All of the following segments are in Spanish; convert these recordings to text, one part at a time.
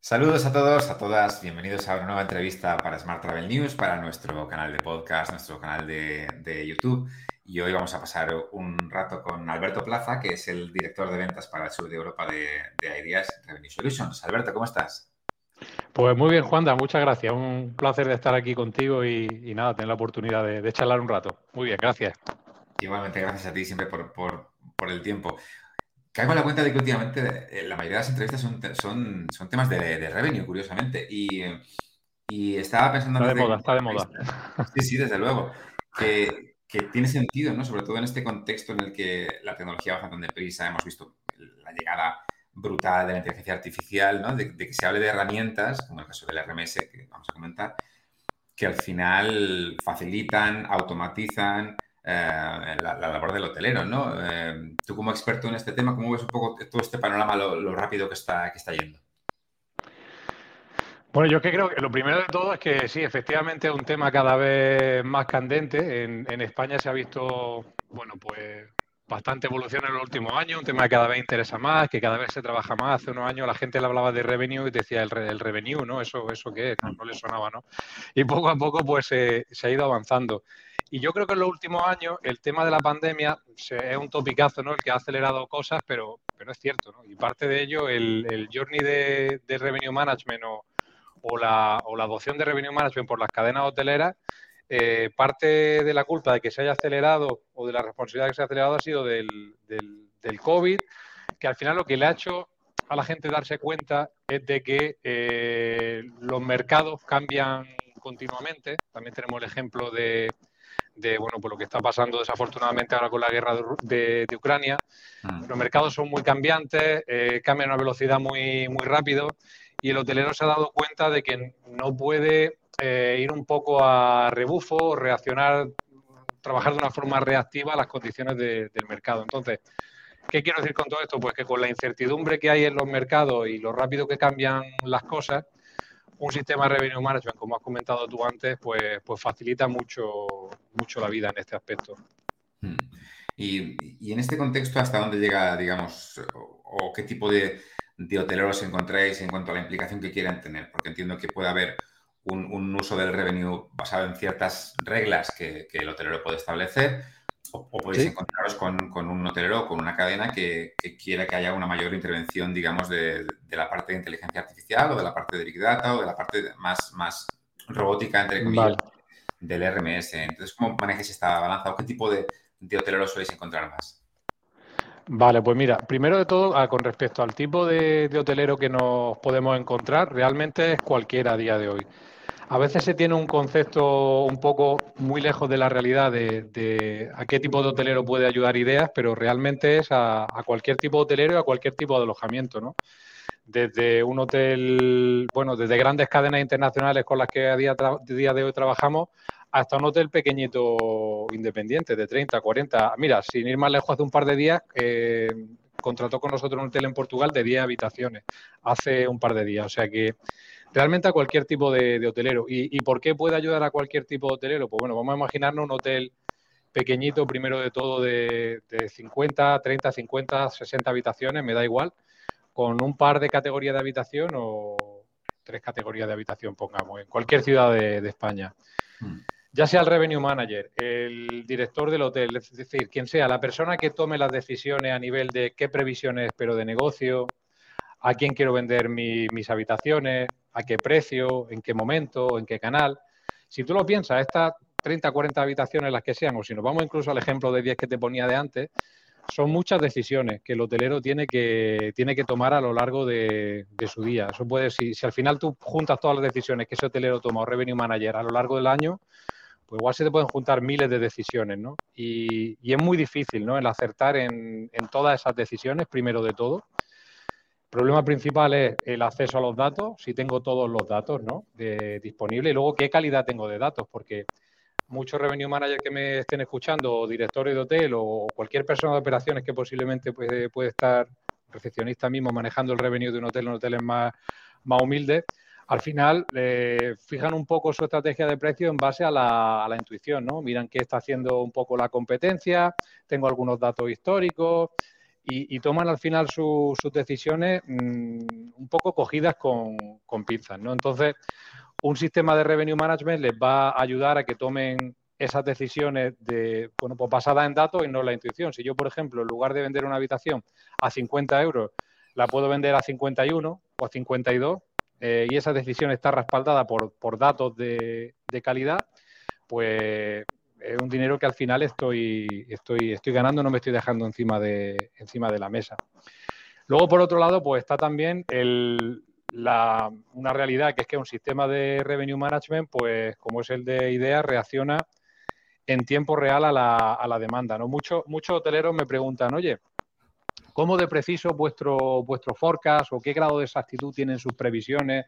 Saludos a todos, a todas, bienvenidos a una nueva entrevista para Smart Travel News, para nuestro canal de podcast, nuestro canal de, YouTube. Y hoy vamos a pasar un rato con Alberto Plaza, que es el director de ventas para el sur de Europa de, de Ideas Revenue Solutions. Alberto, ¿cómo estás? Pues muy bien, Juanda, muchas gracias. Un placer de estar aquí contigo y, nada, tener la oportunidad de, charlar un rato. Muy bien, gracias. Igualmente, gracias a ti siempre por, por el tiempo. Caigo en la cuenta de que últimamente eh, la mayoría de las entrevistas son, son, temas de, revenue, curiosamente. Y, estaba pensando... Está de moda, está de moda. Sí, sí, desde luego. Que, tiene sentido, ¿no? Sobre todo en este contexto en el que la tecnología baja tan deprisa, hemos visto la llegada brutal de la inteligencia artificial, ¿no? De, de, que se hable de herramientas, como el caso del RMS que vamos a comentar, que al final facilitan, automatizan, eh, la, labor del hotelero, ¿no? Eh, tú como experto en este tema, ¿cómo ves un poco todo este panorama, lo, rápido que está, que está yendo? Bueno, yo que creo que lo primero de todo es que sí, efectivamente es un tema cada vez más candente. En, España se ha visto, bueno, pues bastante evolución en los últimos años, un tema que cada vez interesa más, que cada vez se trabaja más. Hace unos años la gente le hablaba de revenue y decía el, el revenue, ¿no? Eso, eso qué es, no, le sonaba, ¿no? Y poco a poco pues se ha ido avanzando. Y yo creo que en los últimos años el tema de la pandemia es un topicazo, ¿no? El que ha acelerado cosas, pero, pero es cierto, ¿no? Y parte de ello, el, el journey de, de, revenue management o, la, o la adopción de revenue management por las cadenas hoteleras, eh, parte de la culpa de que se haya acelerado o de la responsabilidad que se ha acelerado ha sido del, del, del COVID, que al final lo que le ha hecho a la gente darse cuenta es de que eh, los mercados cambian continuamente. También tenemos el ejemplo de, de bueno, por lo que está pasando desafortunadamente ahora con la guerra de, Ucrania. Mm. Los mercados son muy cambiantes, eh, cambian a una velocidad muy, muy rápido y el hotelero se ha dado cuenta de que no puede eh, ir un poco a rebufo, reaccionar, trabajar de una forma reactiva a las condiciones del mercado. Entonces, ¿qué quiero decir con todo esto? Pues que con la incertidumbre que hay en los mercados y lo rápido que cambian las cosas, un sistema de revenue management, como has comentado tú antes, pues, pues facilita mucho, mucho la vida en este aspecto. Hmm. Y, en este contexto, ¿hasta dónde llega, digamos, o, qué tipo de, de, hoteleros encontráis en cuanto a la implicación que quieren tener? Porque entiendo que puede haber un, uso del revenue basado en ciertas reglas que, que el hotelero puede establecer, o, podéis encontraros con, un hotelero o con una cadena que, quiera que haya una mayor intervención, digamos, de, la parte de inteligencia artificial o de la parte de Big Data o de la parte más, más robótica, entre comillas, del RMS. Entonces, ¿cómo manejáis esta balanza o qué tipo de, de hoteleros soléis encontrar más? Vale, pues mira, primero de todo, ah, con respecto al tipo de, de hotelero que nos podemos encontrar, realmente es cualquiera a día de hoy. A veces se tiene un concepto un poco muy lejos de la realidad de, a qué tipo de hotelero puede ayudar ideas, pero realmente es a, cualquier tipo de hotelero y a cualquier tipo de alojamiento, ¿no? Desde un hotel, bueno, desde grandes cadenas internacionales con las que a día, día de hoy trabajamos, hasta un hotel pequeñito independiente de 30, 40. Mira, sin ir más lejos, hace un par de días eh, contrató con nosotros un hotel en Portugal de 10 habitaciones, hace un par de días. O sea que realmente a cualquier tipo de, hotelero. ¿Y, por qué puede ayudar a cualquier tipo de hotelero? Pues bueno, vamos a imaginarnos un hotel pequeñito, primero de todo de, 50, 30, 50, 60 habitaciones, me da igual, con un par de categorías de habitación o tres categorías de habitación, pongamos, en cualquier ciudad de, España. Hmm. Ya sea el revenue manager, el director del hotel, es decir, quien sea, la persona que tome las decisiones a nivel de qué previsiones espero de negocio, a quién quiero vender mis habitaciones, a qué precio, en qué momento, en qué canal. Si tú lo piensas, estas 30, 40 habitaciones, las que sean, o si nos vamos incluso al ejemplo de 10 que te ponía de antes, son muchas decisiones que el hotelero tiene que, tiene que tomar a lo largo de, su día. Eso puede, si, al final tú juntas todas las decisiones que ese hotelero toma o revenue manager a lo largo del año, pues igual se te pueden juntar miles de decisiones, ¿no? Y, es muy difícil, ¿no? El acertar en todas esas decisiones, primero de todo. El problema principal es el acceso a los datos, si tengo todos los datos ¿no? disponibles y luego qué calidad tengo de datos, porque muchos revenue managers que me estén escuchando, o directores de hotel, o cualquier persona de operaciones que posiblemente puede, puede estar, recepcionista mismo, manejando el revenue de un hotel en hoteles más, más humildes, al final eh, fijan un poco su estrategia de precio en base a la, a la, intuición, ¿no? Miran qué está haciendo un poco la competencia, tengo algunos datos históricos, y, toman al final sus decisiones mm, un poco cogidas con, con pinzas, ¿no? Entonces, un sistema de revenue management les va a ayudar a que tomen esas decisiones de, bueno, pues basadas en datos y no la intuición. Si yo, por ejemplo, en lugar de vender una habitación a 50 euros, la puedo vender a 51 o a 52 eh, y esa decisión está respaldada por, por datos de, calidad, pues es un dinero que al final estoy, estoy, estoy ganando, no me estoy dejando encima de, encima de la mesa. Luego, por otro lado, pues está también el, la, una realidad que es que un sistema de revenue management, pues como es el de IDEA, reacciona en tiempo real a la, a la demanda. ¿no? Muchos, muchos hoteleros me preguntan, oye, ¿cómo de preciso vuestro, vuestro forecast o qué grado de exactitud tienen sus previsiones,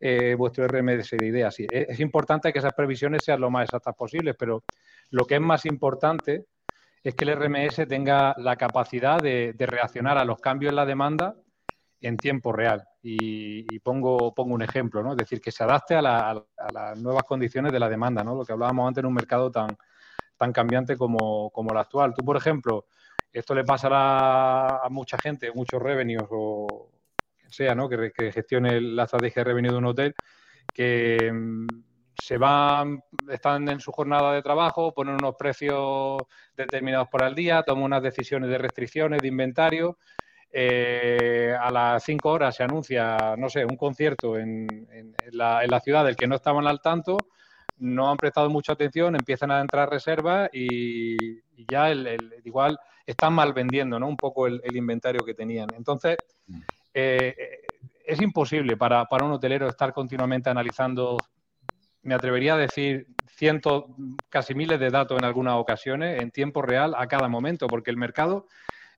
eh, vuestro RMS de ideas? Sí, es, importante que esas previsiones sean lo más exactas posibles, pero lo que es más importante es que el RMS tenga la capacidad de, reaccionar a los cambios en la demanda en tiempo real. Y, pongo, pongo un ejemplo, ¿no? Es decir, que se adapte a, a, las nuevas condiciones de la demanda, ¿no? Lo que hablábamos antes en un mercado tan, tan cambiante como, como el actual. Tú, por ejemplo, esto le pasará a mucha gente, muchos revenues o sea, ¿no? Que, gestione la estrategia de revenue de un hotel, que mm, se van, están en su jornada de trabajo, ponen unos precios determinados por el día, toman unas decisiones de restricciones, de inventario. Eh, a las cinco horas se anuncia, no sé, un concierto en, en, la, en, la, ciudad del que no estaban al tanto no han prestado mucha atención, empiezan a entrar reservas y, ya el, igual están mal vendiendo ¿no? un poco el, inventario que tenían. Entonces, mm. Eh, es imposible para, un hotelero estar continuamente analizando, me atrevería a decir, cientos, casi miles de datos en algunas ocasiones, en tiempo real, a cada momento, porque el mercado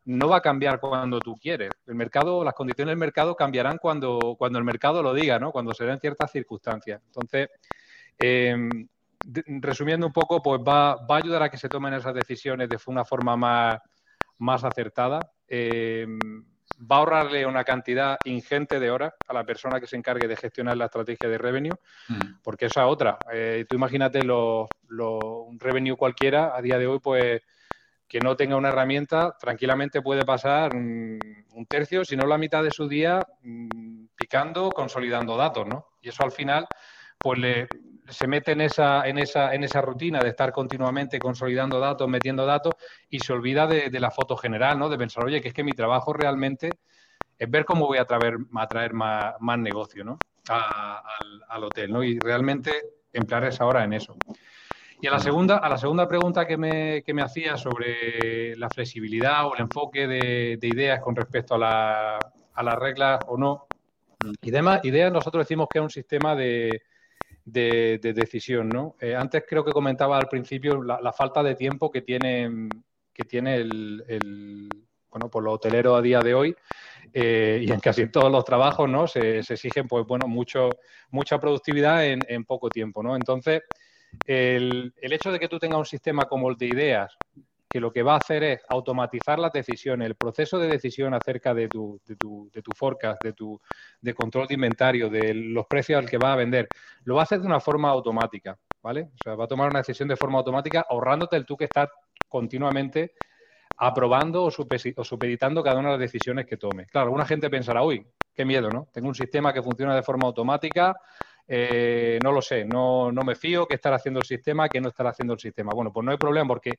no va a cambiar cuando tú quieres. El mercado, las condiciones del mercado cambiarán cuando, cuando el mercado lo diga, ¿no? Cuando se den ciertas circunstancias. Entonces, Em, resumiendo un poco, pues va, va, a ayudar a que se tomen esas decisiones de una forma más, más acertada. Em, va a ahorrarle una cantidad ingente de horas a la persona que se encargue de gestionar la estrategia de revenue, mm. porque esa otra. Eh, tú imagínate lo, un revenue cualquiera a día de hoy, pues que no tenga una herramienta, tranquilamente puede pasar un, un tercio, si no la mitad de su día, mm, picando, consolidando datos, ¿no? Y eso al final, pues le, se mete en esa, en, esa, en esa rutina de estar continuamente consolidando datos, metiendo datos y se olvida de, la foto general, ¿no? De pensar, oye, que es que mi trabajo realmente es ver cómo voy a traer, a traer más, más negocio, ¿no? al, hotel, ¿no? Y realmente emplear esa hora en eso. Y a la segunda, a la segunda pregunta que me, que me hacía sobre la flexibilidad o el enfoque de, ideas con respecto a, a las reglas o no, y demás, ideas nosotros decimos que es un sistema de, de, decisión, ¿no? Eh, antes creo que comentaba al principio la, falta de tiempo que tiene, que tiene el, bueno, pues los hoteleros a día de hoy eh, y en casi todos los trabajos, ¿no? Se, exigen, pues bueno, mucho, mucha productividad en, en poco tiempo, ¿no? Entonces, el, el, hecho de que tú tengas un sistema como el de ideas, que lo que va a hacer es automatizar las decisiones, el proceso de decisión acerca de tu, de tu, de tu forecast, de tu de control de inventario, de los precios al que va a vender, lo va a hacer de una forma automática, ¿vale? O sea, va a tomar una decisión de forma automática ahorrándote el tú que estás continuamente aprobando o, supeditando cada una de las decisiones que tome. Claro, alguna gente pensará, uy, qué miedo, ¿no? Tengo un sistema que funciona de forma automática, eh, no lo sé, no, no, me fío qué estará haciendo el sistema, qué no estará haciendo el sistema. Bueno, pues no hay problema porque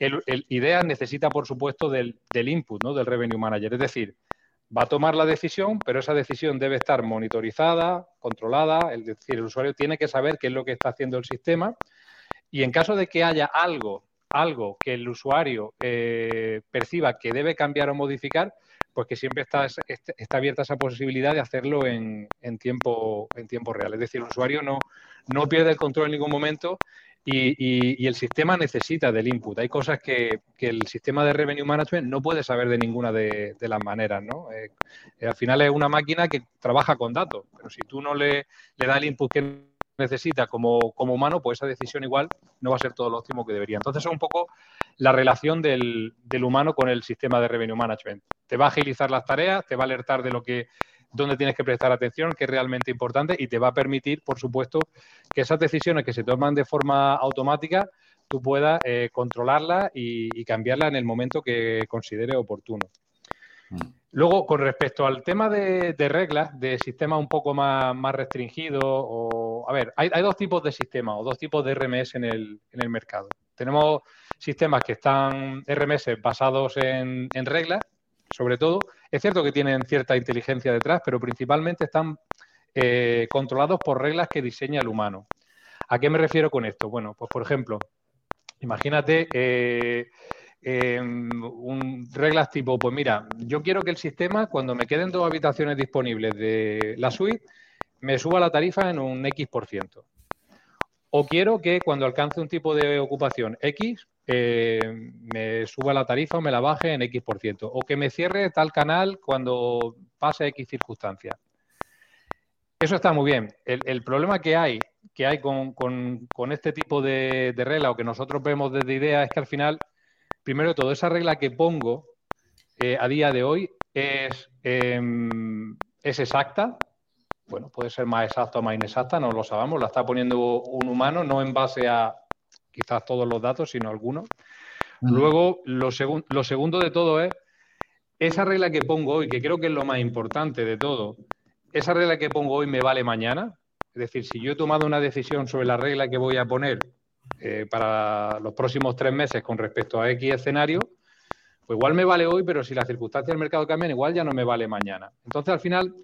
el, IDEA necesita, por supuesto, del, del, input, ¿no? Del revenue manager. Es decir, va a tomar la decisión, pero esa decisión debe estar monitorizada, controlada, es decir, el usuario tiene que saber qué es lo que está haciendo el sistema y en caso de que haya algo, algo que el usuario eh, perciba que debe cambiar o modificar, pues que siempre está, está abierta esa posibilidad de hacerlo en, en, tiempo, en tiempo real. Es decir, el usuario no, pierde el control en ningún momento y, el sistema necesita del input. Hay cosas que, el sistema de revenue management no puede saber de ninguna de, las maneras. ¿no? Eh, al final es una máquina que trabaja con datos, pero si tú no le, le das el input que necesita como, como, humano, pues esa decisión igual no va a ser todo lo óptimo que debería. Entonces es un poco la relación del, humano con el sistema de revenue management. Te va a agilizar las tareas, te va a alertar de lo que dónde tienes que prestar atención, que es realmente importante y te va a permitir, por supuesto, que esas decisiones que se toman de forma automática tú puedas eh, controlarlas y, y cambiarlas en el momento que considere oportuno. Luego, con respecto al tema de, reglas, de sistemas un poco más, restringidos, o, a ver, hay, dos tipos de sistemas o dos tipos de RMS en el, en el mercado. Tenemos sistemas que están RMS basados en, reglas, sobre todo. Es cierto que tienen cierta inteligencia detrás, pero principalmente están eh, controlados por reglas que diseña el humano. ¿A qué me refiero con esto? Bueno, pues por ejemplo, imagínate eh, un, reglas tipo, pues mira, yo quiero que el sistema, cuando me queden dos habitaciones disponibles de la suite, me suba la tarifa en un X por ciento. O quiero que cuando alcance un tipo de ocupación X, eh, me suba la tarifa o me la baje en X por ciento. O que me cierre tal canal cuando pase X circunstancias. Eso está muy bien. El, problema que hay, que hay con, este tipo de, de regla o que nosotros vemos desde idea es que al final primero de todo, esa regla que pongo eh, a día de hoy es, em, es exacta. Bueno, puede ser más exacta o más inexacta, no lo sabemos. La está poniendo un humano, no en base a quizás todos los datos, sino algunos. Luego, lo, lo segundo de todo es esa regla que pongo hoy, que creo que es lo más importante de todo. Esa regla que pongo hoy me vale mañana. Es decir, si yo he tomado una decisión sobre la regla que voy a poner eh, para los próximos tres meses con respecto a X escenario, pues igual me vale hoy, pero si las circunstancias del mercado cambian, igual ya no me vale mañana. Entonces, al final,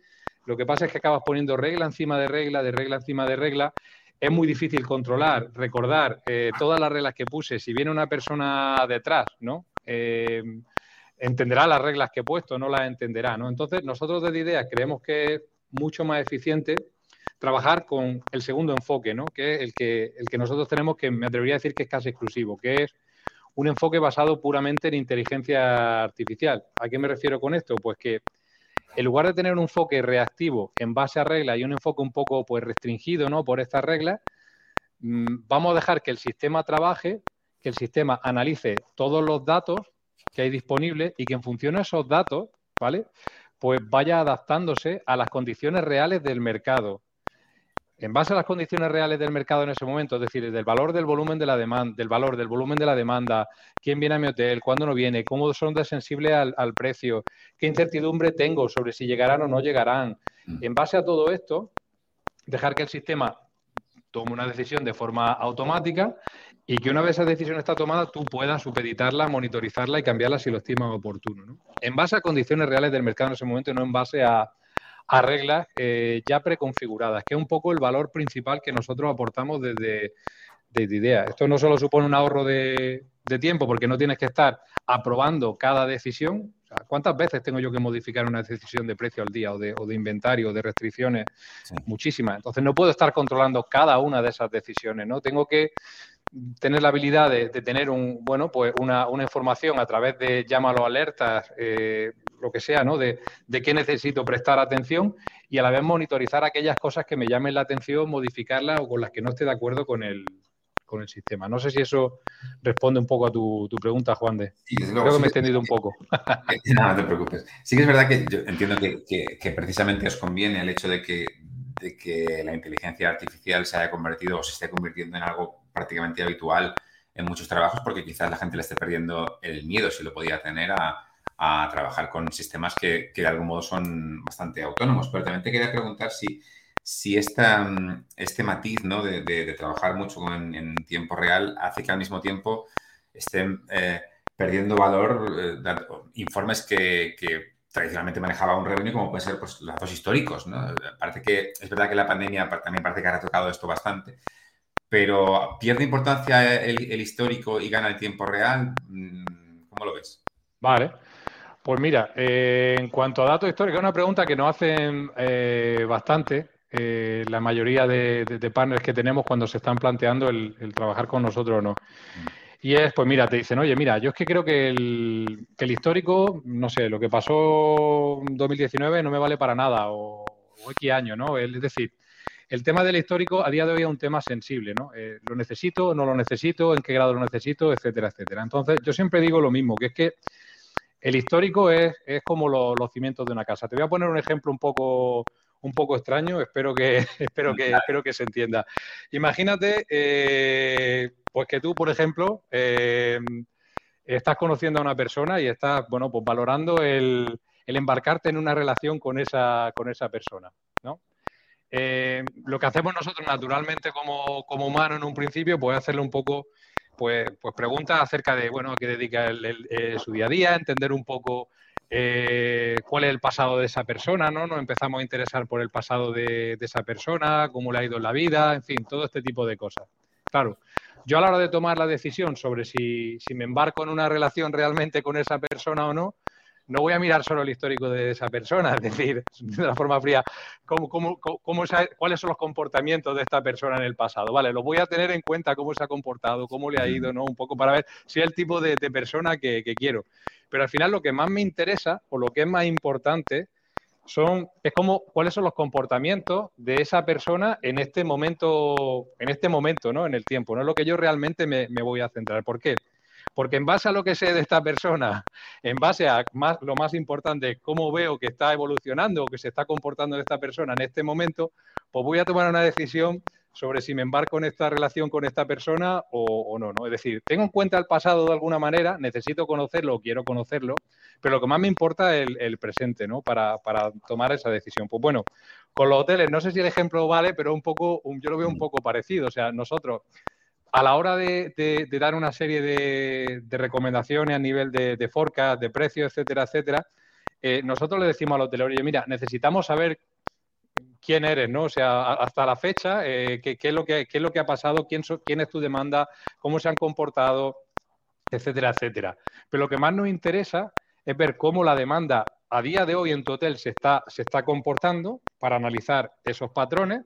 lo que pasa es que acabas poniendo regla encima de regla, de regla encima de regla. Es muy difícil controlar, recordar eh, todas las reglas que puse. Si viene una persona detrás, ¿no? Eh, entenderá las reglas que he puesto, no las entenderá, ¿no? Entonces, nosotros desde IDEA creemos que es mucho más eficiente trabajar con el segundo enfoque, ¿no? que es el que, el que nosotros tenemos, que me atrevería a decir que es casi exclusivo, que es un enfoque basado puramente en inteligencia artificial. ¿A qué me refiero con esto? Pues que en lugar de tener un enfoque reactivo en base a reglas y un enfoque un poco pues, restringido ¿no? por estas reglas, mm, vamos a dejar que el sistema trabaje, que el sistema analice todos los datos que hay disponibles y que en función de esos datos, ¿vale? Pues vaya adaptándose a las condiciones reales del mercado en base a las condiciones reales del mercado en ese momento, es decir, del valor del volumen de la demanda, del valor del volumen de la demanda, quién viene a mi hotel, cuándo no viene, cómo son de sensible al, precio, qué incertidumbre tengo sobre si llegarán o no llegarán. Mm. En base a todo esto, dejar que el sistema tome una decisión de forma automática y que una vez esa decisión está tomada, tú puedas supeditarla, monitorizarla y cambiarla si lo estimas oportuno. En base a condiciones reales del mercado en ese momento, no en base a a reglas eh, ya preconfiguradas, que es un poco el valor principal que nosotros aportamos desde, desde IDEA. Esto no solo supone un ahorro de, tiempo, porque no tienes que estar aprobando cada decisión. ¿Cuántas veces tengo yo que modificar una decisión de precio al día o de, o de inventario o de restricciones? Muchísimas. Entonces no puedo estar controlando cada una de esas decisiones, ¿no? Tengo que tener la habilidad de, tener un, bueno, pues una, información a través de llámalo alertas, eh, lo que sea, ¿no? De, de, qué necesito prestar atención y a la vez monitorizar aquellas cosas que me llamen la atención, modificarlas o con las que no esté de acuerdo con el, con el sistema. No sé si eso responde un poco a tu, pregunta, Juan de. Creo que me he extendido un poco. no, no te preocupes. Sí que es verdad que yo entiendo que, que, precisamente os conviene el hecho de que, de que la inteligencia artificial se haya convertido o se esté convirtiendo en algo prácticamente habitual en muchos trabajos porque quizás la gente le esté perdiendo el miedo, si lo podía tener, a, a trabajar con sistemas que, que, de algún modo son bastante autónomos. Pero también te quería preguntar si, si esta, este matiz ¿no? de, trabajar mucho en, tiempo real hace que al mismo tiempo estén eh, perdiendo valor eh, informes que, tradicionalmente manejaba un revenue como pueden ser pues, los datos históricos. Parece que es verdad que la pandemia también parece que ha retocado esto bastante, pero ¿pierde importancia el, el histórico y gana el tiempo real? Mm, ¿Cómo lo ves? Vale. Pues mira, eh, en cuanto a datos históricos, es una pregunta que nos hacen eh, bastante eh, la mayoría de, partners que tenemos cuando se están planteando el, trabajar con nosotros o no. Y es, pues mira, te dicen, oye, mira, yo es que creo que el, histórico, no sé, lo que pasó en 2019 no me vale para nada, o, o X año, ¿no? Es decir, el tema del histórico a día de hoy es un tema sensible, ¿no? ¿Lo necesito, no lo necesito, en qué grado lo necesito, etcétera, etcétera? Entonces, yo siempre digo lo mismo, que es que el histórico es, como los cimientos de una casa. Te voy a poner un ejemplo un poco, un poco extraño, espero que, espero que, espero que se entienda. Imagínate, eh, pues que tú, por ejemplo, eh, estás conociendo a una persona y estás, bueno, pues valorando el, el embarcarte en una relación con esa, con esa persona, ¿no? Eh, lo que hacemos nosotros naturalmente como, como humanos en un principio, pues hacerle un poco, pues, pues preguntas acerca de, bueno, a qué dedica eh, su día a día, entender un poco eh, cuál es el pasado de esa persona, ¿no? Nos empezamos a interesar por el pasado de, esa persona, cómo le ha ido en la vida, en fin, todo este tipo de cosas. Claro, yo a la hora de tomar la decisión sobre si, si me embarco en una relación realmente con esa persona o no, no voy a mirar solo el histórico de esa persona, es decir, de la forma fría, cómo, cómo, cómo, cuáles son los comportamientos de esta persona en el pasado. Vale, lo voy a tener en cuenta, cómo se ha comportado, cómo le ha ido, ¿no? Un poco para ver si es el tipo de, persona que, quiero. Pero al final lo que más me interesa o lo que es más importante son, es como cuáles son los comportamientos de esa persona en este momento, en este momento, ¿no? En el tiempo, no es lo que yo realmente me, me voy a centrar. ¿Por qué? Porque en base a lo que sé de esta persona, en base a lo más importante, cómo veo que está evolucionando o que se está comportando esta persona en este momento, pues voy a tomar una decisión sobre si me embarco en esta relación con esta persona o, no, no. Es decir, tengo en cuenta el pasado de alguna manera, necesito conocerlo, quiero conocerlo, pero lo que más me importa es el, presente, ¿no? Para, para, tomar esa decisión. Pues bueno, con los hoteles, no sé si el ejemplo vale, pero un poco, yo lo veo un poco parecido. O sea, nosotros a la hora de, dar una serie de, recomendaciones a nivel de, forecast, de precios, etcétera, etcétera, eh, nosotros le decimos al hotelero, mira, necesitamos saber quién eres, ¿no? O sea, hasta la fecha, eh, qué, es lo que, es lo que ha pasado, quién, quién es tu demanda, cómo se han comportado, etcétera, etcétera. Pero lo que más nos interesa es ver cómo la demanda a día de hoy en tu hotel se está, se está comportando para analizar esos patrones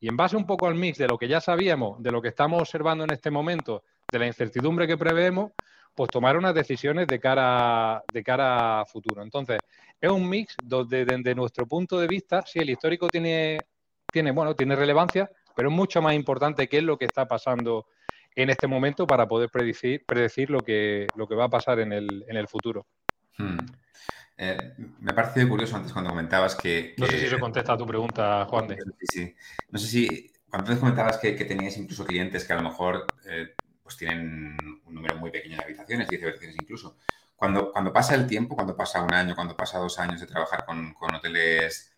y en base un poco al mix de lo que ya sabíamos, de lo que estamos observando en este momento, de la incertidumbre que preveemos, pues tomar unas decisiones de cara, de cara a futuro. Entonces, es un mix donde desde nuestro punto de vista, sí, el histórico tiene, tiene, bueno, tiene relevancia, pero es mucho más importante qué es lo que está pasando en este momento para poder predecir, predecir lo, que, lo que va a pasar en el, en el futuro. Hmm. Eh, me ha parecido curioso antes cuando comentabas que... No sé si eso contesta a tu pregunta, Juan de. Sí, sí. No sé si cuando antes comentabas que, que teníais incluso clientes que a lo mejor eh, pues tienen un número muy pequeño de habitaciones, 10 habitaciones incluso. Cuando, cuando pasa el tiempo, cuando pasa un año, cuando pasa dos años de trabajar con, con hoteles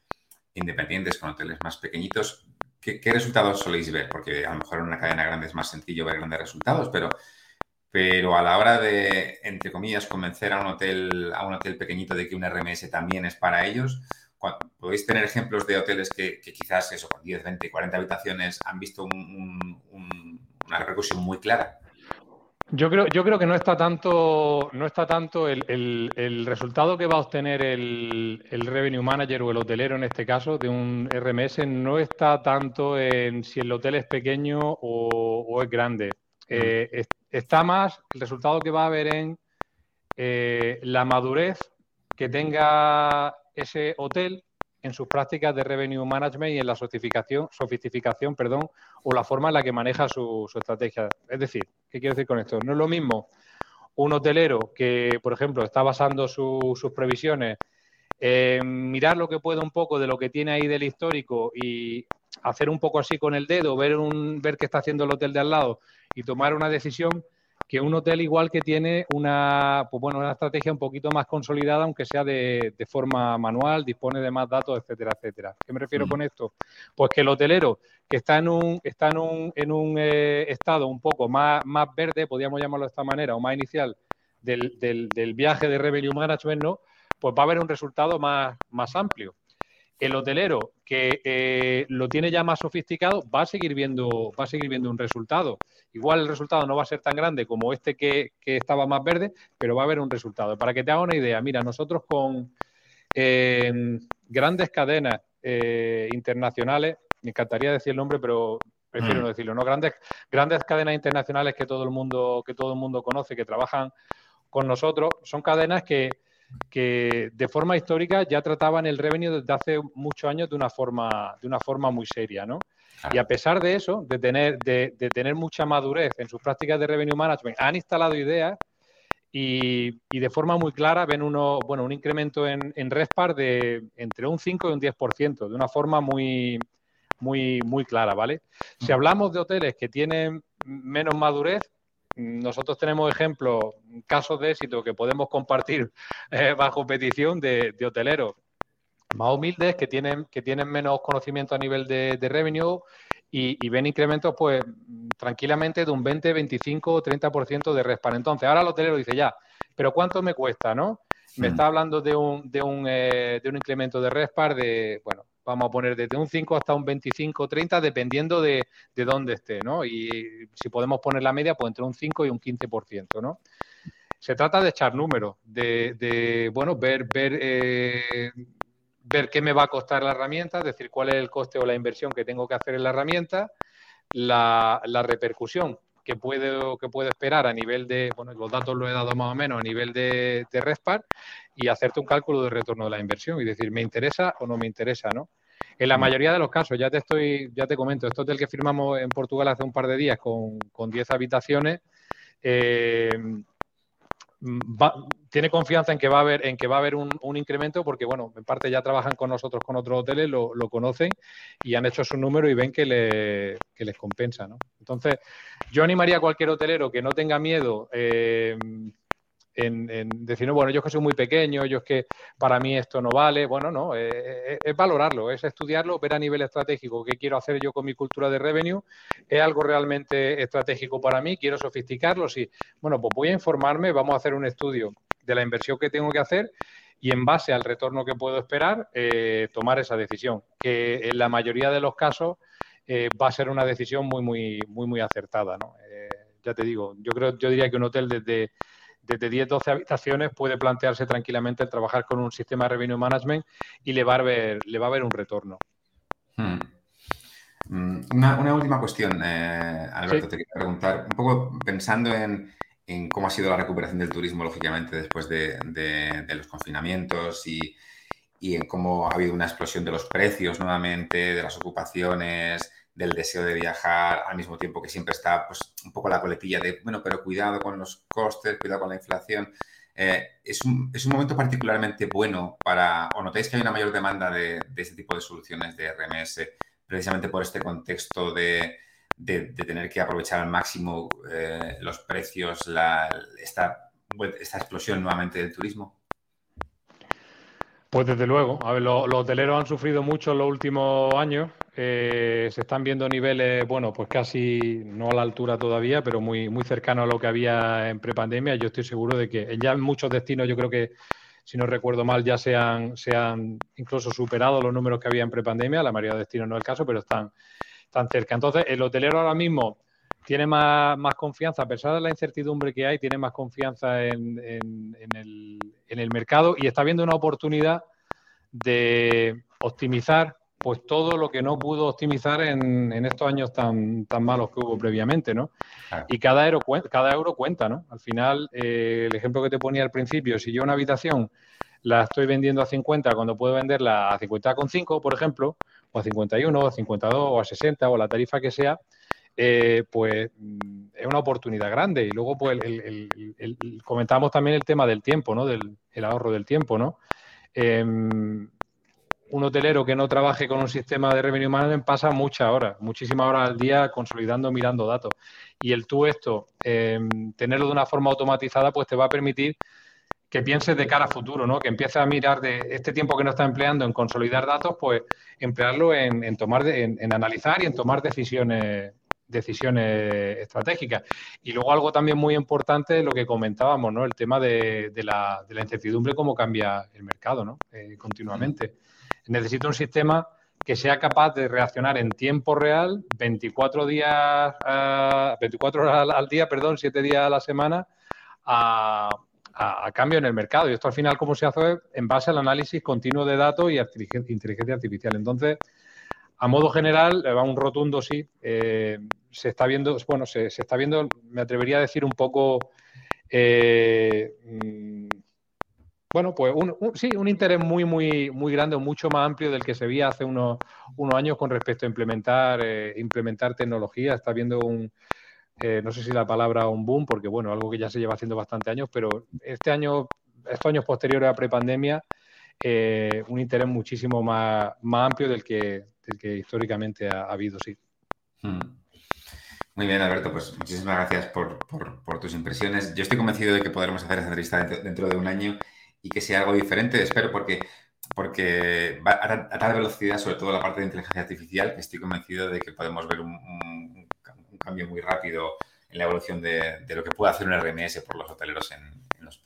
independientes, con hoteles más pequeñitos, ¿qué, ¿qué, resultados soléis ver? Porque a lo mejor en una cadena grande es más sencillo ver grandes resultados, pero pero a la hora de, entre comillas, convencer a un hotel, a un hotel pequeñito de que un RMS también es para ellos, podéis tener ejemplos de hoteles que, quizás eso, con 10, 20, 40 habitaciones han visto una repercusión muy clara. Yo creo, yo creo que no está tanto, no está tanto el, resultado que va a obtener el, revenue manager o el hotelero en este caso de un RMS, no está tanto en si el hotel es pequeño o, es grande. Eh, está más el resultado que va a haber en eh, la madurez que tenga ese hotel en sus prácticas de revenue management y en la sofisticación, sofisticación perdón, o la forma en la que maneja su, estrategia. Es decir, ¿qué quiero decir con esto? No es lo mismo un hotelero que, por ejemplo, está basando sus previsiones en mirar lo que puede un poco de lo que tiene ahí del histórico y hacer un poco así con el dedo, ver, un, ver qué está haciendo el hotel de al lado y tomar una decisión que un hotel igual que tiene una, pues bueno, una estrategia un poquito más consolidada, aunque sea de, forma manual, dispone de más datos, etcétera, etcétera. ¿Qué me refiero con esto? Pues que el hotelero que está en un, está en un, en un eh, estado un poco más, más verde, podríamos llamarlo de esta manera, o más inicial del, del, del viaje de revenue management, ¿no? Pues va a haber un resultado más, más amplio el hotelero que eh, lo tiene ya más sofisticado va a seguir viendo, va a seguir viendo un resultado. Igual el resultado no va a ser tan grande como este que, estaba más verde, pero va a haber un resultado. Para que te haga una idea, mira, nosotros con eh, grandes cadenas eh, internacionales, me encantaría decir el nombre, pero prefiero mm. no decirlo, ¿no? Grandes, grandes cadenas internacionales que todo el mundo, que todo el mundo conoce, que trabajan con nosotros, son cadenas que que de forma histórica ya trataban el revenue desde hace muchos años de una forma, de una forma muy seria, ¿no? Y a pesar de eso, de tener, de, tener mucha madurez en sus prácticas de revenue management, han instalado ideas y, de forma muy clara ven uno, bueno, un incremento en, en RESPAR de entre un 5 y un 10%, de una forma muy, muy, muy clara, ¿vale? Si hablamos de hoteles que tienen menos madurez, nosotros tenemos ejemplos, casos de éxito que podemos compartir eh, bajo petición de, hoteleros más humildes que tienen, que tienen menos conocimiento a nivel de, revenue y, ven incrementos pues tranquilamente de un 20, 25 30% de respaldo. Entonces, ahora el hotelero dice ya, pero ¿cuánto me cuesta, no? Me está hablando de un, de un, eh, de un incremento de RESPAR de, bueno, vamos a poner desde un 5 hasta un 25 30, dependiendo de, de, dónde esté, ¿no? Y si podemos poner la media, pues entre un 5 y un 15%, ¿no? Se trata de echar números, de, bueno, ver, ver, eh, ver qué me va a costar la herramienta, es decir, cuál es el coste o la inversión que tengo que hacer en la herramienta, la, la repercusión que puedo, que puedo esperar a nivel de, bueno, los datos los he dado más o menos a nivel de, de RESPAR y hacerte un cálculo de retorno de la inversión y decir, ¿me interesa o no me interesa? ¿no? En la mayoría de los casos, ya te estoy, ya te comento, esto hotel que firmamos en Portugal hace un par de días con, con 10 habitaciones, eh, tiene confianza en que va a haber, en que va a haber un, incremento porque, bueno, en parte ya trabajan con nosotros con otros hoteles, lo, conocen y han hecho su número y ven que, le, les compensa, ¿no? Entonces, yo animaría a cualquier hotelero que no tenga miedo eh, en, decir, no, bueno, yo es que soy muy pequeño, yo es que para mí esto no vale. Bueno, no, eh, eh, es valorarlo, es estudiarlo, ver a nivel estratégico qué quiero hacer yo con mi cultura de revenue. ¿Es algo realmente estratégico para mí? ¿Quiero sofisticarlo? Sí. Bueno, pues voy a informarme, vamos a hacer un estudio de la inversión que tengo que hacer y en base al retorno que puedo esperar, eh, tomar esa decisión, que en la mayoría de los casos va a ser una decisión muy, muy, muy, muy acertada. ¿no? ya te digo, yo creo, yo diría que un hotel desde desde 10, 12 habitaciones puede plantearse tranquilamente el trabajar con un sistema de revenue management y le va a ver, le va a ver un retorno. Hmm. Mm, una, última cuestión, eh, Alberto, te quería preguntar, un poco pensando en, cómo ha sido la recuperación del turismo, lógicamente, después de, los confinamientos y, y, en cómo ha habido una explosión de los precios nuevamente, de las ocupaciones, del deseo de viajar, al mismo tiempo que siempre está pues, un poco la coletilla de, bueno, pero cuidado con los costes, cuidado con la inflación. Eh, es, un, es, un, momento particularmente bueno para, o notáis que hay una mayor demanda de, de este tipo de soluciones de RMS, precisamente por este contexto de, de, tener que aprovechar al máximo eh, los precios, la, esta, esta explosión nuevamente del turismo? Pues desde luego, a ver, los, hoteleros han sufrido mucho en los últimos años. Eh, se están viendo niveles, bueno, pues casi no a la altura todavía, pero muy, muy cercano a lo que había en prepandemia. Yo estoy seguro de que ya en muchos destinos, yo creo que, si no recuerdo mal, ya se han, incluso superado los números que había en prepandemia. La mayoría de destinos no es el caso, pero están, están cerca. Entonces, el hotelero ahora mismo tiene más, confianza, a pesar de la incertidumbre que hay, tiene más confianza en, el, mercado y está viendo una oportunidad de optimizar pues todo lo que no pudo optimizar en, estos años tan, tan malos que hubo previamente, ¿no? Y cada euro, cada euro cuenta, ¿no? Al final, eh, el ejemplo que te ponía al principio, si yo una habitación la estoy vendiendo a 50 cuando puedo venderla a 50,5, por ejemplo, o a 51, o a 52, o a 60, o la tarifa que sea, eh, pues es una oportunidad grande. Y luego, pues, comentamos también el tema del tiempo, ¿no? Del el ahorro del tiempo, ¿no? Em, un hotelero que no trabaje con un sistema de revenue management pasa muchas horas, muchísimas horas al día consolidando, mirando datos. Y el tú esto, em, tenerlo de una forma automatizada, pues te va a permitir que pienses de cara a futuro, ¿no? Que empieces a mirar de este tiempo que no está empleando en consolidar datos, pues emplearlo en, tomar, en, analizar y en tomar decisiones decisiones estratégicas. Y luego algo también muy importante, lo que comentábamos, ¿no? El tema de, la, incertidumbre, cómo cambia el mercado, ¿no? Eh, continuamente. Necesito un sistema que sea capaz de reaccionar en tiempo real, 24 días, 24 horas al día, perdón, 7 días a la semana, a, cambio en el mercado. Y esto al final, ¿cómo se hace? En base al análisis continuo de datos y inteligencia artificial. Entonces, a modo general, va un rotundo sí. Eh, se está viendo, bueno, se, está viendo, me atrevería a decir un poco, eh, mm, bueno, pues sí, un interés muy, muy, muy grande, mucho más amplio del que se veía hace unos, unos años con respecto a implementar, eh, implementar tecnología. Está viendo un, no sé si la palabra un boom, porque bueno, algo que ya se lleva haciendo bastante años, pero este año, estos años posteriores a prepandemia, un interés muchísimo más, más amplio del que, que históricamente ha, habido, sí. Hmm. Muy bien, Alberto, pues muchísimas gracias por, tus impresiones. Yo estoy convencido de que podremos hacer esa entrevista dentro, de un año y que sea algo diferente, espero, porque, porque va a, tal velocidad, sobre todo la parte de inteligencia artificial, que estoy convencido de que podemos ver un, cambio muy rápido en la evolución de, lo que puede hacer un RMS por los hoteleros en, en los